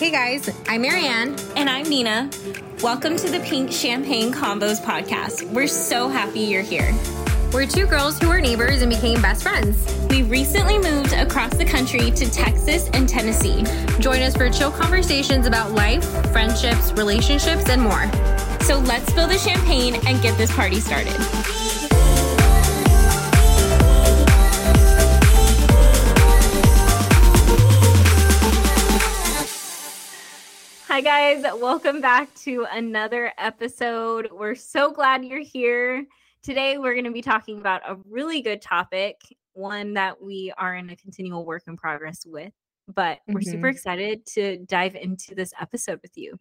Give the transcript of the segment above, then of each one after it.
Hey guys, I'm Marianne. And I'm Nina. Welcome to the Pink Champagne Convos podcast. We're so happy you're here. We're two girls who were neighbors and became best friends. We recently moved across the country to Texas and Tennessee. Join us for chill conversations about life, friendships, relationships, and more. So let's fill the champagne and get this party started. Hi, guys. Welcome back to another episode. We're so glad you're here. Today, we're going to be talking about a really good topic, one that we are in a continual work in progress with, but mm-hmm. we're super mm-hmm. excited to dive into this episode with you.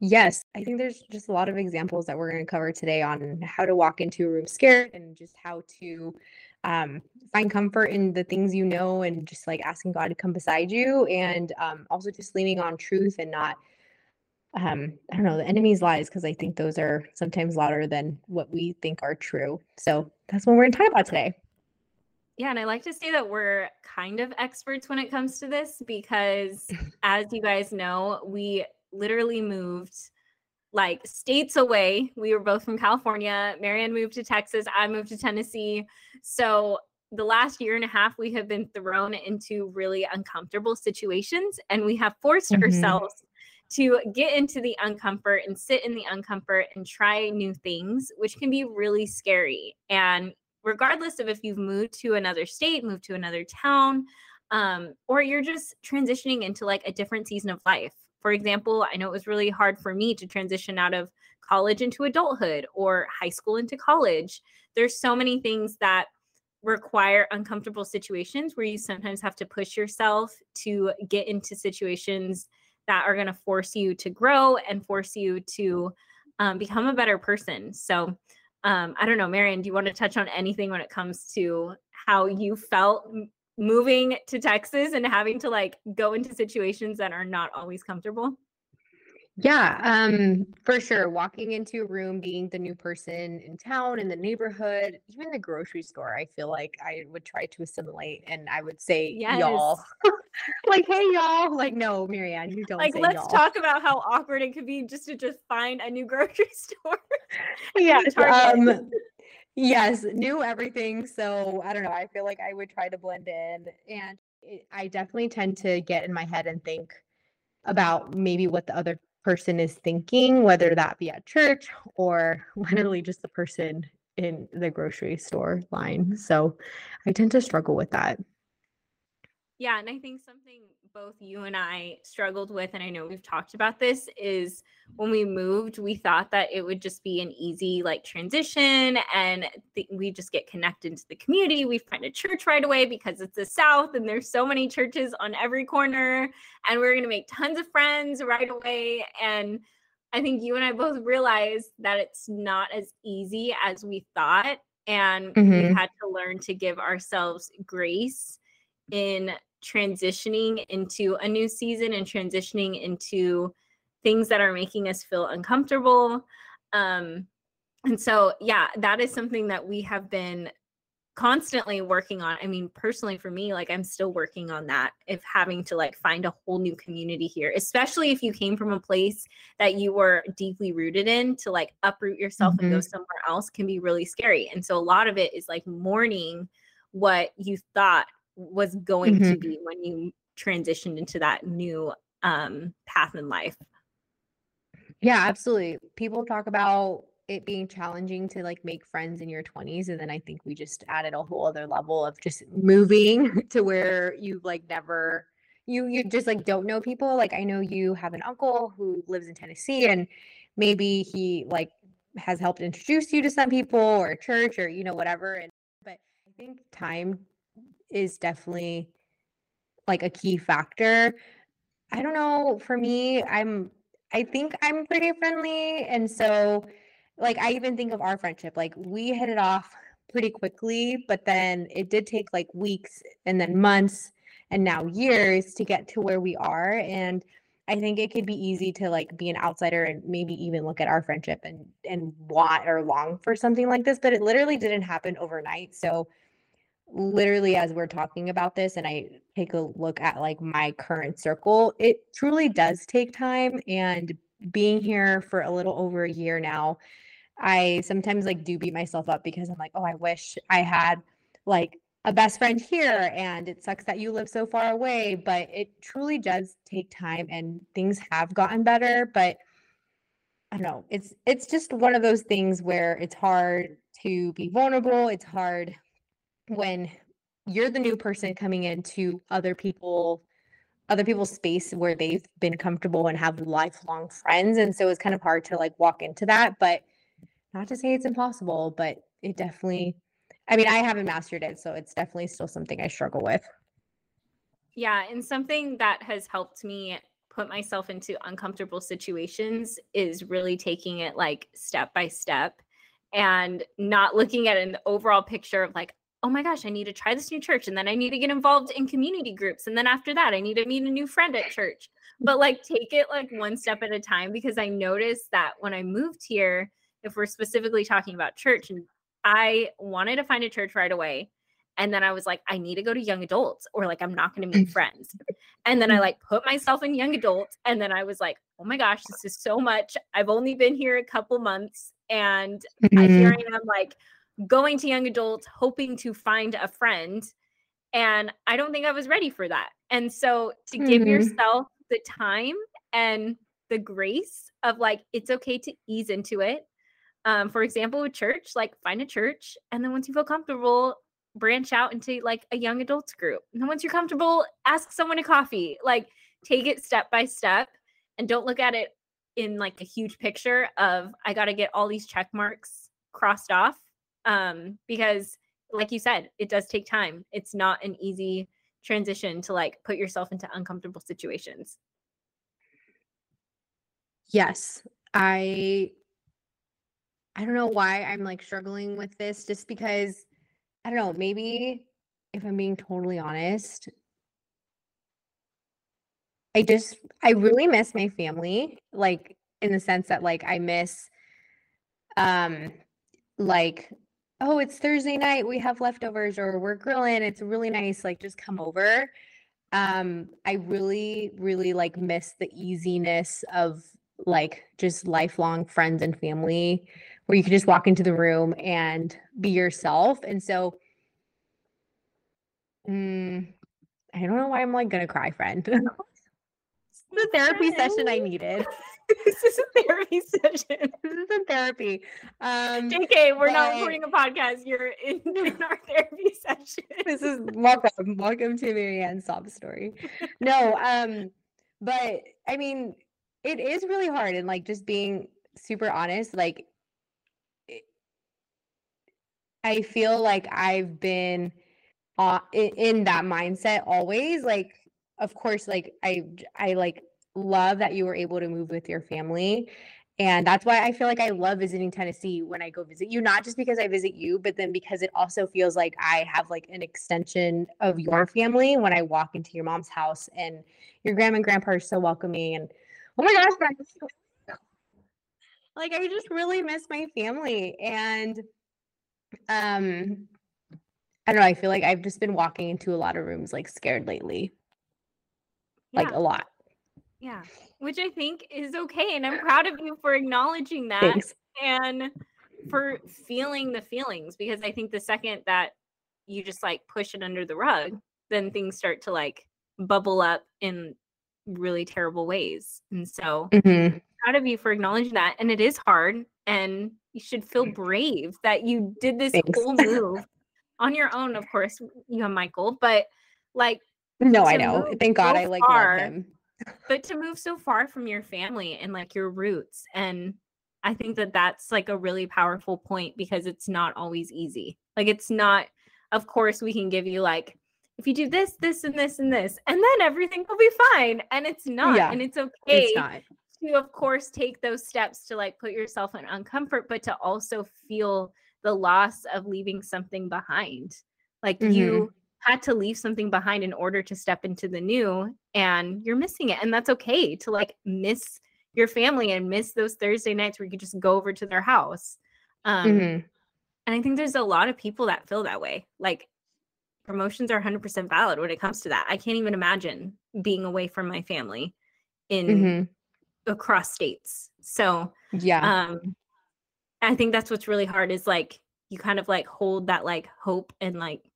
Yes, I think there's just a lot of examples that we're going to cover today on how to walk into a room scared and just how to um, find comfort in the things you know and just like asking God to come beside you and um, also just leaning on truth and not um i don't know the enemy's lies because i think those are sometimes louder than what we think are true. So that's what we're going to talk about today. Yeah and i like to say that we're kind of experts when it comes to this because as you guys know we literally moved like states away. We were both from California. Marianne moved to Texas. I moved to Tennessee. So the last year and a half, we have been thrown into really uncomfortable situations and we have forced mm-hmm. ourselves to get into the uncomfort and sit in the uncomfort and try new things, which can be really scary. And regardless of if you've moved to another state, moved to another town, um, or you're just transitioning into like a different season of life, for example, I know it was really hard for me to transition out of college into adulthood or high school into college. There's so many things that require uncomfortable situations where you sometimes have to push yourself to get into situations that are going to force you to grow and force you to um, become a better person. So, um, I don't know, Marianne, do you want to touch on anything when it comes to how you felt moving to Texas and having to like go into situations that are not always comfortable? Yeah, um, for sure. Walking into a room, being the new person in town, in the neighborhood, even the grocery store, I feel like I would try to assimilate and I would say yes. y'all. like, hey y'all. Like, no, Marianne, you don't like let's y'all. talk about how awkward it could be just to just find a new grocery store. yeah. Um yes, knew everything. So I don't know. I feel like I would try to blend in. And it, I definitely tend to get in my head and think about maybe what the other person is thinking, whether that be at church or literally just the person in the grocery store line. So I tend to struggle with that. Yeah. And I think something both you and I struggled with, and I know we've talked about this, is when we moved, we thought that it would just be an easy like transition and th- we just get connected to the community. We find a church right away because it's the South and there's so many churches on every corner, and we're going to make tons of friends right away. And I think you and I both realized that it's not as easy as we thought. And mm-hmm. we had to learn to give ourselves grace in transitioning into a new season and transitioning into things that are making us feel uncomfortable. Um, and so, yeah, that is something that we have been constantly working on. I mean, personally for me, like I'm still working on that if having to like find a whole new community here, especially if you came from a place that you were deeply rooted in to like uproot yourself mm-hmm. and go mm-hmm. somewhere else can be really scary. And so a lot of it is like mourning what you thought was going mm-hmm. to be when you transitioned into that new um, path in life. Yeah, absolutely. People talk about it being challenging to like make friends in your 20s and then I think we just added a whole other level of just moving to where you like never you you just like don't know people. Like I know you have an uncle who lives in Tennessee and maybe he like has helped introduce you to some people or church or you know whatever and but I think time is definitely like a key factor. I don't know, for me, I'm I think I'm pretty friendly and so like I even think of our friendship like we hit it off pretty quickly, but then it did take like weeks and then months and now years to get to where we are and I think it could be easy to like be an outsider and maybe even look at our friendship and and want or long for something like this, but it literally didn't happen overnight. So literally as we're talking about this and I take a look at like my current circle, it truly does take time and being here for a little over a year now, I sometimes like do beat myself up because I'm like, "Oh, I wish I had like a best friend here and it sucks that you live so far away, but it truly does take time and things have gotten better, but I don't know. It's it's just one of those things where it's hard to be vulnerable. It's hard when you're the new person coming into other people other people's space where they've been comfortable and have lifelong friends. And so it's kind of hard to like walk into that but not to say it's impossible but it definitely i mean i haven't mastered it so it's definitely still something i struggle with. Yeah and something that has helped me put myself into uncomfortable situations is really taking it like step by step and not looking at an overall picture of like oh my gosh, I need to try this new church. And then I need to get involved in community groups. And then after that, I need to meet a new friend at church. But like take it like one step at a time because I noticed that when I moved here, if we're specifically talking about church, and I wanted to find a church right away. And then I was like, I need to go to young adults or like I'm not going to meet friends. And then I like put myself in young adults. And then I was like, oh my gosh, this is so much. I've only been here a couple months. And mm-hmm. I, here I am like, going to young adults hoping to find a friend and i don't think i was ready for that. And so to mm-hmm. give yourself the time and the grace of like it's okay to ease into it um, for example with church like find a church and then once you feel comfortable branch out into like a young adults group. And then once you're comfortable ask someone to coffee. Like take it step by step and don't look at it in like a huge picture of i got to get all these check marks crossed off um because like you said it does take time. It's not an easy transition to like put yourself into uncomfortable situations. Yes. I i don't know why i'm like struggling with this just because i don't know maybe if i'm being totally honest i just i really miss my family like in the sense that like i miss um like oh, it's Thursday night, we have leftovers or we're grilling, it's really nice, like just come over. Um, I really, really like miss the easiness of like just lifelong friends and family where you can just walk into the room and be yourself. And so mm, I don't know why I'm like gonna cry, friend. the therapy session I needed. this is a therapy session. This is a therapy. Um, JK, we're but... not recording a podcast. You're in, in our therapy session. This is welcome. Welcome to Marianne's sob story. No, um, but I mean, it is really hard. And like just being super honest, like I feel like I've been uh, in, in that mindset always. Like, of course, like I, I like love that you were able to move with your family. And that's why I feel like I love visiting Tennessee when I go visit you, not just because I visit you, but then because it also feels like I have like an extension of your family when I walk into your mom's house and your grandma and grandpa are so welcoming. And oh my gosh, like I just really miss my family. And um, I don't know, I feel like I've just been walking into a lot of rooms like scared lately. Yeah. Like a lot. Yeah, which I think is okay. And I'm proud of you for acknowledging that Thanks. and for feeling the feelings because I think the second that you just like push it under the rug, then things start to like bubble up in really terrible ways. And so mm-hmm. proud of you for acknowledging that. And it is hard. And you should feel brave that you did this Thanks. whole move on your own. Of course, you have Michael, but like no, I know. Thank God so I like far, love him but to move so far from your family and like your roots and i think that that's like a really powerful point because it's not always easy like it's not of course we can give you like if you do this this and this and this and then everything will be fine and it's not yeah, and it's okay it's not. to of course take those steps to like put yourself in uncomfort but to also feel the loss of leaving something behind like mm-hmm. you had to leave something behind in order to step into the new and you're missing it and that's okay to like miss your family and miss those thursday nights where you could just go over to their house um mm-hmm. and i think there's a lot of people that feel that way like promotions are 100% valid when it comes to that. I can't even imagine being away from my family in Mhm. across states. So, Yeah. um I think that's what's really hard is like you kind of like hold that like hope and like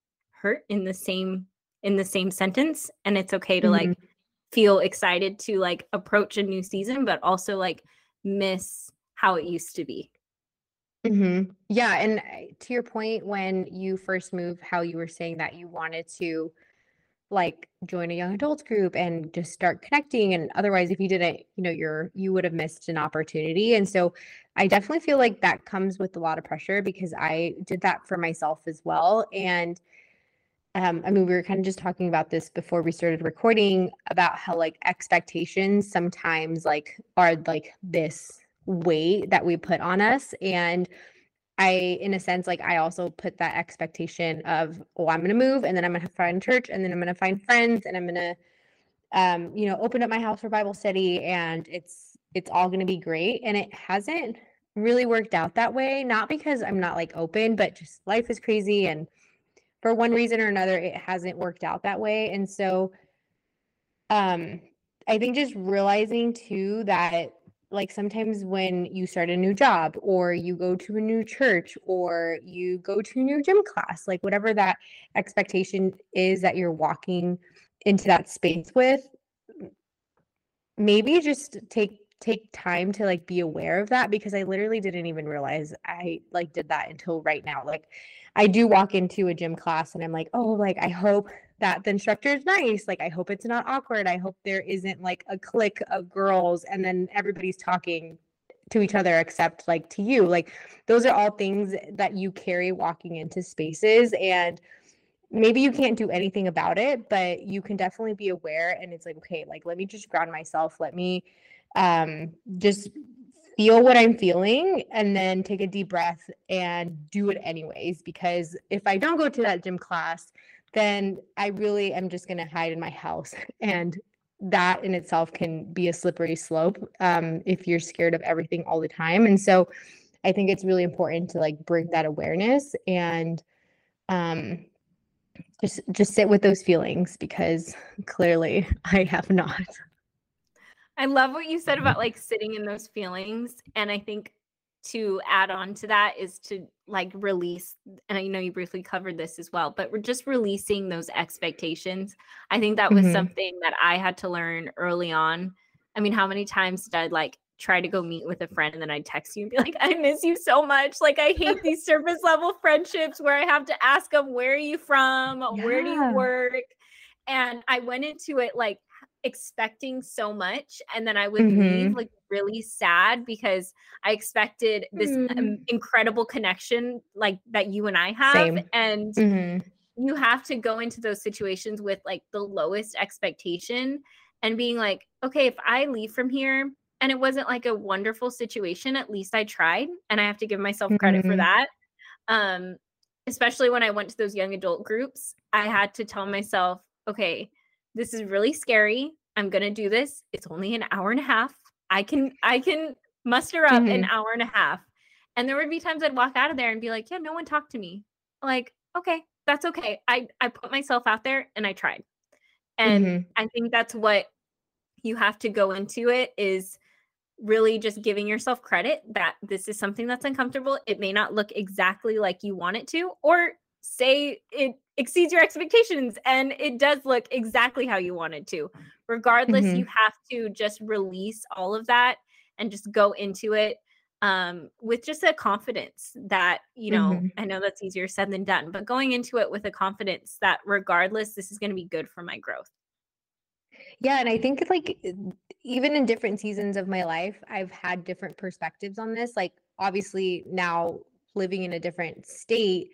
hurt in the same in the same sentence and it's okay to like Mhm. feel excited to like approach a new season but also like miss how it used to be. hmm Yeah, and to your point, when you first moved, how you were saying that you wanted to like join a young adults group and just start connecting, and otherwise, if you didn't, you know, you're you would have missed an opportunity. And so, I definitely feel like that comes with a lot of pressure because I did that for myself as well. And um, I mean, we were kind of just talking about this before we started recording about how like expectations sometimes like are like this weight that we put on us. And I, in a sense, like I also put that expectation of, oh, I'm gonna move and then I'm gonna find church and then I'm gonna find friends and I'm gonna um, you know, open up my house for Bible study and it's it's all gonna be great. And it hasn't really worked out that way. Not because I'm not like open, but just life is crazy and for one reason or another it hasn't worked out that way and so um i think just realizing too that like sometimes when you start a new job or you go to a new church or you go to a new gym class like whatever that expectation is that you're walking into that space with maybe just take take time to like be aware of that because I literally didn't even realize I like did that until right now. Like I do walk into a gym class and I'm like, "Oh, like I hope that the instructor is nice. Like I hope it's not awkward. I hope there isn't like a clique of girls and then everybody's talking to each other except like to you. Like those are all things that you carry walking into spaces and maybe you can't do anything about it, but you can definitely be aware and it's like, okay, like let me just ground myself. Let me um just feel what I'm feeling and then take a deep breath and do it anyways. Because if I don't go to that gym class, then I really am just going to hide in my house. And that in itself can be a slippery slope um, if you're scared of everything all the time. And so I think it's really important to like bring that awareness and um, just just sit with those feelings because clearly I have not. I love what you said about like sitting in those feelings. And I think to add on to that is to like release, and I know you briefly covered this as well, but we're just releasing those expectations. I think that was Mhm. something that I had to learn early on. I mean, how many times did I like try to go meet with a friend and then I'd text you and be like, I miss you so much. Like, I hate these surface level friendships where I have to ask them, where are you from? Where do you work? And I went into it like expecting so much and then I would leave Mhm. like really sad because I expected this um, Mm. incredible connection like that you and I have Same. and Mhm. you have to go into those situations with like the lowest expectation and being like okay if I leave from here and it wasn't like a wonderful situation at least I tried and I have to give myself credit for Mhm. that um especially when I went to those young adult groups I had to tell myself okay this is really scary. I'm going to do this. It's only an hour and a half. I can I can muster up an Mhm. hour and a half. And there would be times I'd walk out of there and be like, "Yeah, no one talked to me." Like, "Okay, that's okay. I I put myself out there and I tried." And Mhm. I think that's what you have to go into it is really just giving yourself credit that this is something that's uncomfortable. It may not look exactly like you want it to, or say it exceeds your expectations and it does look exactly how you want it to. Regardless, you have to just release all of that and just go into it um, with just a confidence that, you know, Mhm. I know that's easier said than done, but going into it with a confidence that regardless, this is going to be good for my growth. Yeah, and I think like e- even in different seasons of my life, I've had different perspectives on this. Like obviously now living in a different state,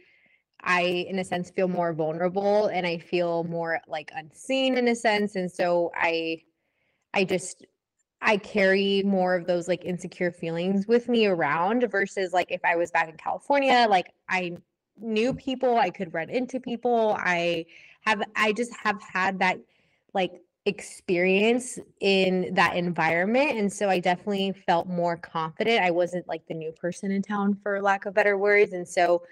I in a sense feel more vulnerable and I feel more like unseen in a sense. And so I I just I carry more of those like insecure feelings with me around versus like if I was back in California, like I knew people, I could run into people. I have I just have had that like experience in that environment and so I definitely felt more confident. I wasn't like the new person in town for lack of better words and so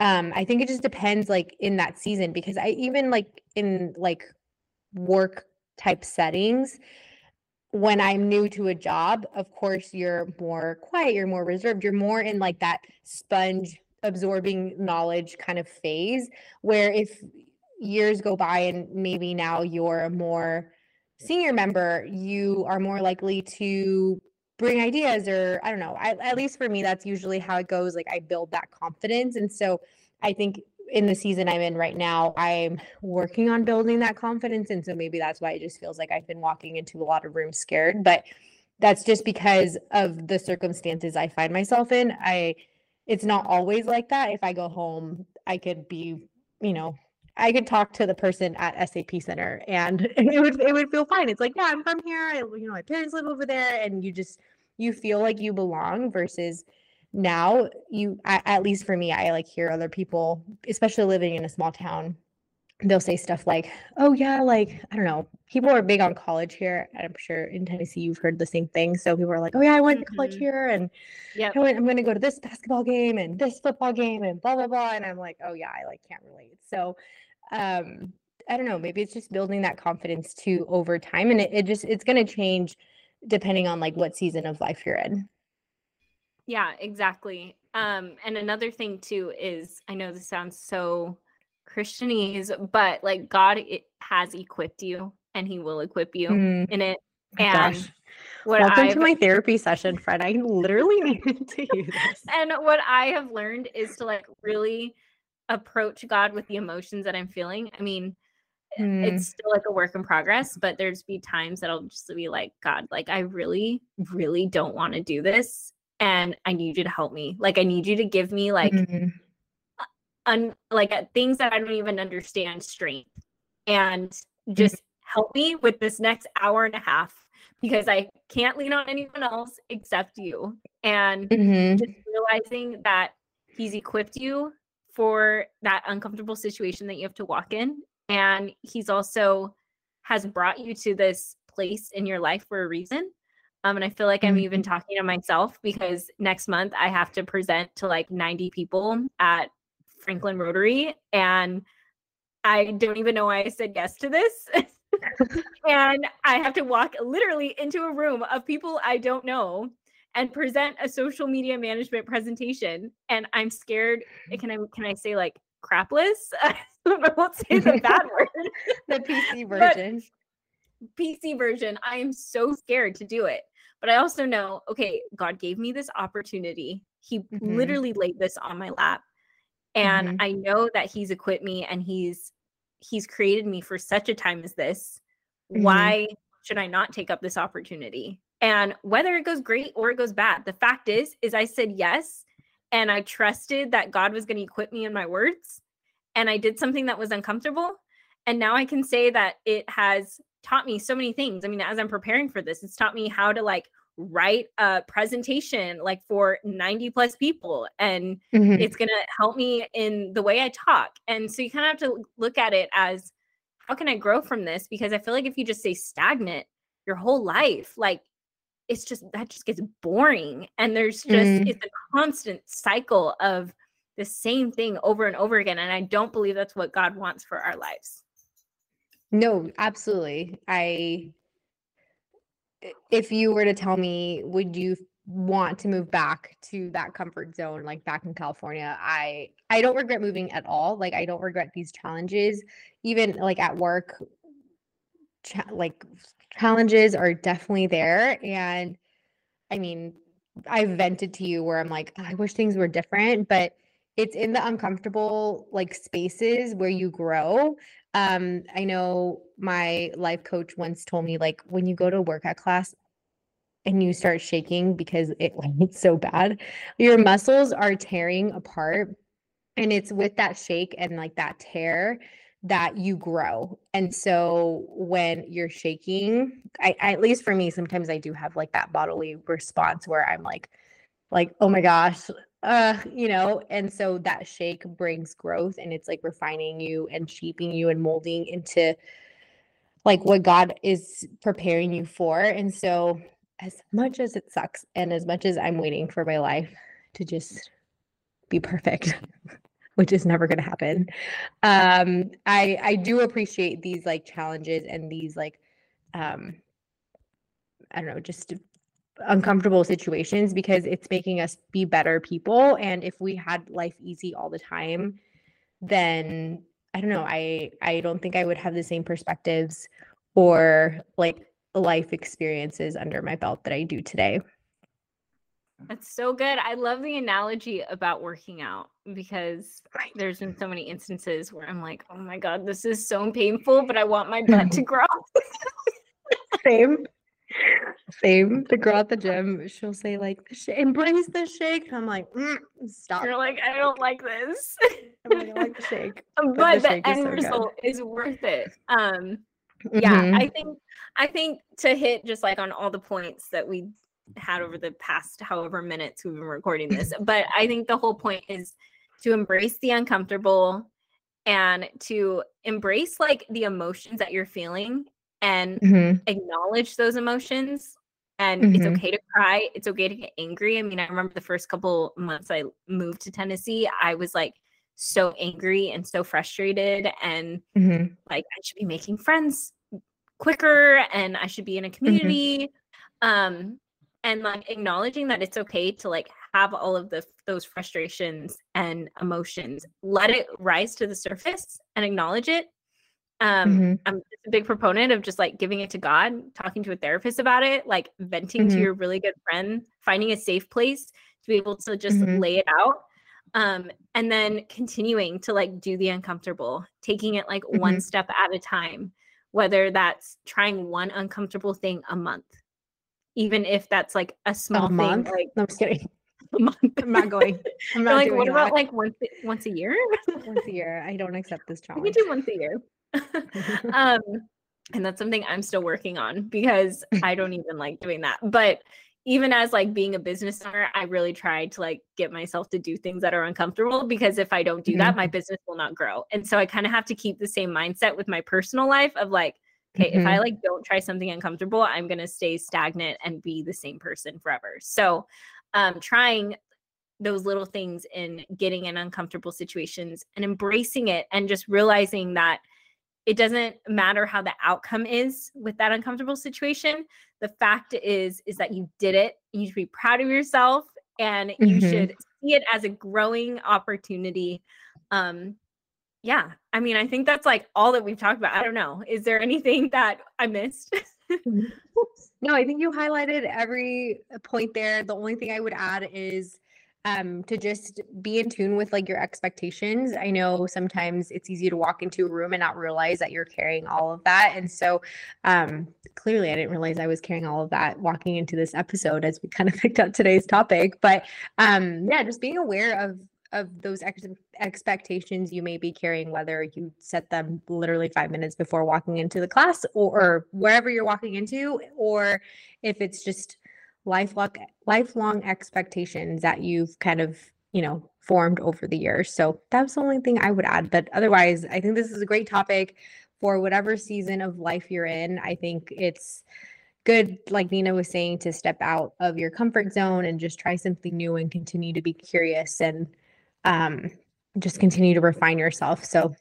um i think it just depends like in that season because i even like in like work type settings when i'm new to a job of course you're more quiet you're more reserved you're more in like that sponge absorbing knowledge kind of phase where if years go by and maybe now you're a more senior member you are more likely to bring ideas or i don't know I, at least for me that's usually how it goes like i build that confidence. And so i think in the season i'm in right now i'm working on building that confidence. And so maybe that's why it just feels like i've been walking into a lot of rooms scared. But that's just because of the circumstances i find myself in. I it's not always like that. If i go home i could be you know I could talk to the person at SAP Center and it would it would feel fine. It's like, yeah, I'm from here. I, you know, my parents live over there, and you just you feel like you belong versus now you at least for me i like hear other people especially living in a small town they'll say stuff like oh yeah like i don't know people are big on college here i'm sure in tennessee you've heard the same thing so people are like oh yeah i went mm-hmm. to college mm-hmm. here and yeah i'm going to go to this basketball game and this football game and blah blah blah and i'm like oh yeah i like can't relate so um i don't know maybe it's just building that confidence too over time and it, it just it's going to change depending on like what season of life you're in. Yeah, exactly. Um, and another thing too is I know this sounds so Christianese, but like God it has equipped you and he will equip you mm. in it. And Gosh. what Welcome I've, to my therapy session, friend. I literally needed to hear this. And what I have learned is to like really approach God with the emotions that I'm feeling. I mean, mm. it's still like a work in progress, but there's be times that I'll just be like, God, like I really, really don't want to do this. And I need you to help me. Like I need you to give me like mm-hmm. un like things that I don't even understand strength and mm. just mm-hmm. help me with this next hour and a half because I can't lean on anyone else except you. And mm-hmm. just realizing that he's equipped you for that uncomfortable situation that you have to walk in and he's also has brought you to this place in your life for a reason um, and I feel like I'm even mm-hmm. talking to myself because next month I have to present to like 90 people at Franklin Rotary. And I don't even know why I said yes to this. and I have to walk literally into a room of people I don't know and present a social media management presentation. And I'm scared. Can I can I say like crapless? I won't say the bad word. the PC version. PC version. I am so scared to do it. But I also know, okay, God gave me this opportunity. He mm-hmm. literally laid this on my lap. And mm-hmm. I know that he's equipped me and he's he's created me for such a time as this. Mm-hmm. Why should I not take up this opportunity? And whether it goes great or it goes bad, the fact is is I said yes and I trusted that God was going to equip me in my words and I did something that was uncomfortable. And now I can say that it has taught me so many things. I mean, as I'm preparing for this, it's taught me how to like write a presentation like for 90 plus people and mm-hmm. it's going to help me in the way I talk. And so you kind of have to look at it as how can I grow from this because I feel like if you just stay stagnant your whole life like it's just that just gets boring and there's just mm-hmm. it's a constant cycle of the same thing over and over again. And I don't believe that's what God wants for our lives. No, absolutely. I, if you were to tell me, would you want to move back to that comfort zone, like back in California? I, I don't regret moving at all. Like, I don't regret these challenges, even like at work, cha- like challenges are definitely there. And I mean, I vented to you where I'm like, I wish things were different, but it's in the uncomfortable like spaces where you grow. Um i know my life coach once told me like when you go to workout class and you start shaking because it it's so bad your muscles are tearing apart and it's with that shake and like that tear that you grow. And so when you're shaking I at least for me sometimes i do have like that bodily response where i'm like like oh my gosh uh you know and so that shake brings growth and it's like refining you and shaping you and molding into like what god is preparing you for and so as much as it sucks and as much as i'm waiting for my life to just be perfect which is never going to happen. Um, I I do appreciate these like challenges and these like um, I don't know, just uncomfortable situations because it's making us be better people. And if we had life easy all the time, then I don't know, I I don't think I would have the same perspectives or like life experiences under my belt that I do today. That's so good. I love the analogy about working out because there's been so many instances where I'm like, oh my God, this is so painful, but I want my butt to grow. Same. Same. The girl at the gym, she'll say like, "Embrace the shake." I'm like, mm, "Stop." You're like, "I don't like this." I'm like, "I like the shake," but, but the, the end is so result good. is worth it. Um, yeah, mm-hmm. I think I think to hit just like on all the points that we had over the past however minutes we've been recording this, but I think the whole point is to embrace the uncomfortable and to embrace like the emotions that you're feeling and mm-hmm. acknowledge those emotions and mm-hmm. it's okay to cry it's okay to get angry i mean i remember the first couple months i moved to tennessee i was like so angry and so frustrated and mm-hmm. like i should be making friends quicker and i should be in a mm-hmm. community um and like acknowledging that it's okay to like have all of the those frustrations and emotions let it rise to the surface and acknowledge it um, mm-hmm. I'm a big proponent of just like giving it to God, talking to a therapist about it, like venting mm-hmm. to your really good friend, finding a safe place to be able to just mm-hmm. lay it out. Um, and then continuing to like do the uncomfortable, taking it like one mm-hmm. step at a time, whether that's trying one uncomfortable thing a month, even if that's like a small a thing. Month? Like, no, I'm just kidding. A month. I'm not going. I'm not like, what that. about like once once a year? once a year. I don't accept this challenge. We do once a year. um, and that's something I'm still working on because I don't even like doing that. But even as like being a business owner, I really try to like get myself to do things that are uncomfortable because if I don't do mm-hmm. that, my business will not grow. And so I kind of have to keep the same mindset with my personal life of like, okay, mm-hmm. if I mm-hmm. like don't try something uncomfortable, I'm gonna stay stagnant and be the same person forever. So um trying those little things in getting in uncomfortable situations and embracing it and just realizing that it doesn't matter how the outcome is with that uncomfortable situation. The fact is is that you did it. You should be proud of yourself and mm-hmm. you should see it as a growing opportunity. Um yeah i mean i think that's like all that we've talked about. I don't know. Is there anything that i missed? No i think you highlighted every point there. The only thing i would add is um to just be in tune with like your expectations. I know sometimes it's easy to walk into a room and not realize that you're carrying all of that. And so um clearly i didn't realize i was carrying all of that walking into this episode as we kind of picked up today's topic. But um yeah just being aware of of those ex- expectations you may be carrying whether you set them literally 5 minutes before walking into the class or, or wherever you're walking into or if it's just lifelong lifelong expectations that you've kind of you know formed over the years. So that was the only thing i would add but otherwise i think this is a great topic for whatever season of life you're in. I think it's good like nina was saying to step out of your comfort zone and just try something new and continue to be curious and um, just continue to refine yourself. So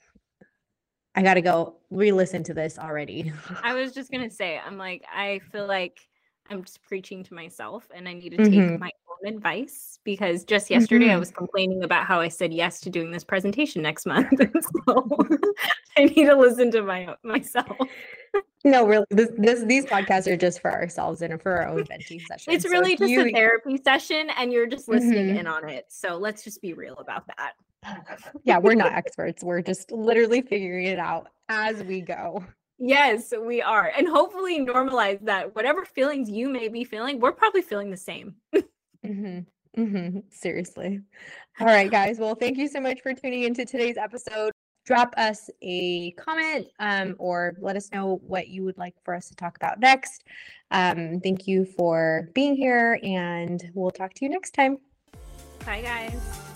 i got to go re-listen to this already. I was just gonna say i'm like i feel like I'm just preaching to myself and I need to take mm-hmm. my own advice because just yesterday mm-hmm. I was complaining about how I said yes to doing this presentation next month. so I need to listen to my myself. No, really, this, this these podcasts are just for ourselves and for our own venting session. It's really so just you... a therapy session and you're just listening mm-hmm. in on it. So let's just be real about that. yeah, we're not experts. We're just literally figuring it out as we go. Yes, we are. And hopefully normalize that whatever feelings you may be feeling, we're probably feeling the same. mm-hmm. Mm-hmm. Seriously. All right, guys. Well, thank you so much for tuning into today's episode. Drop us a comment um, or let us know what you would like for us to talk about next. Um, thank you for being here, and we'll talk to you next time. Bye, guys.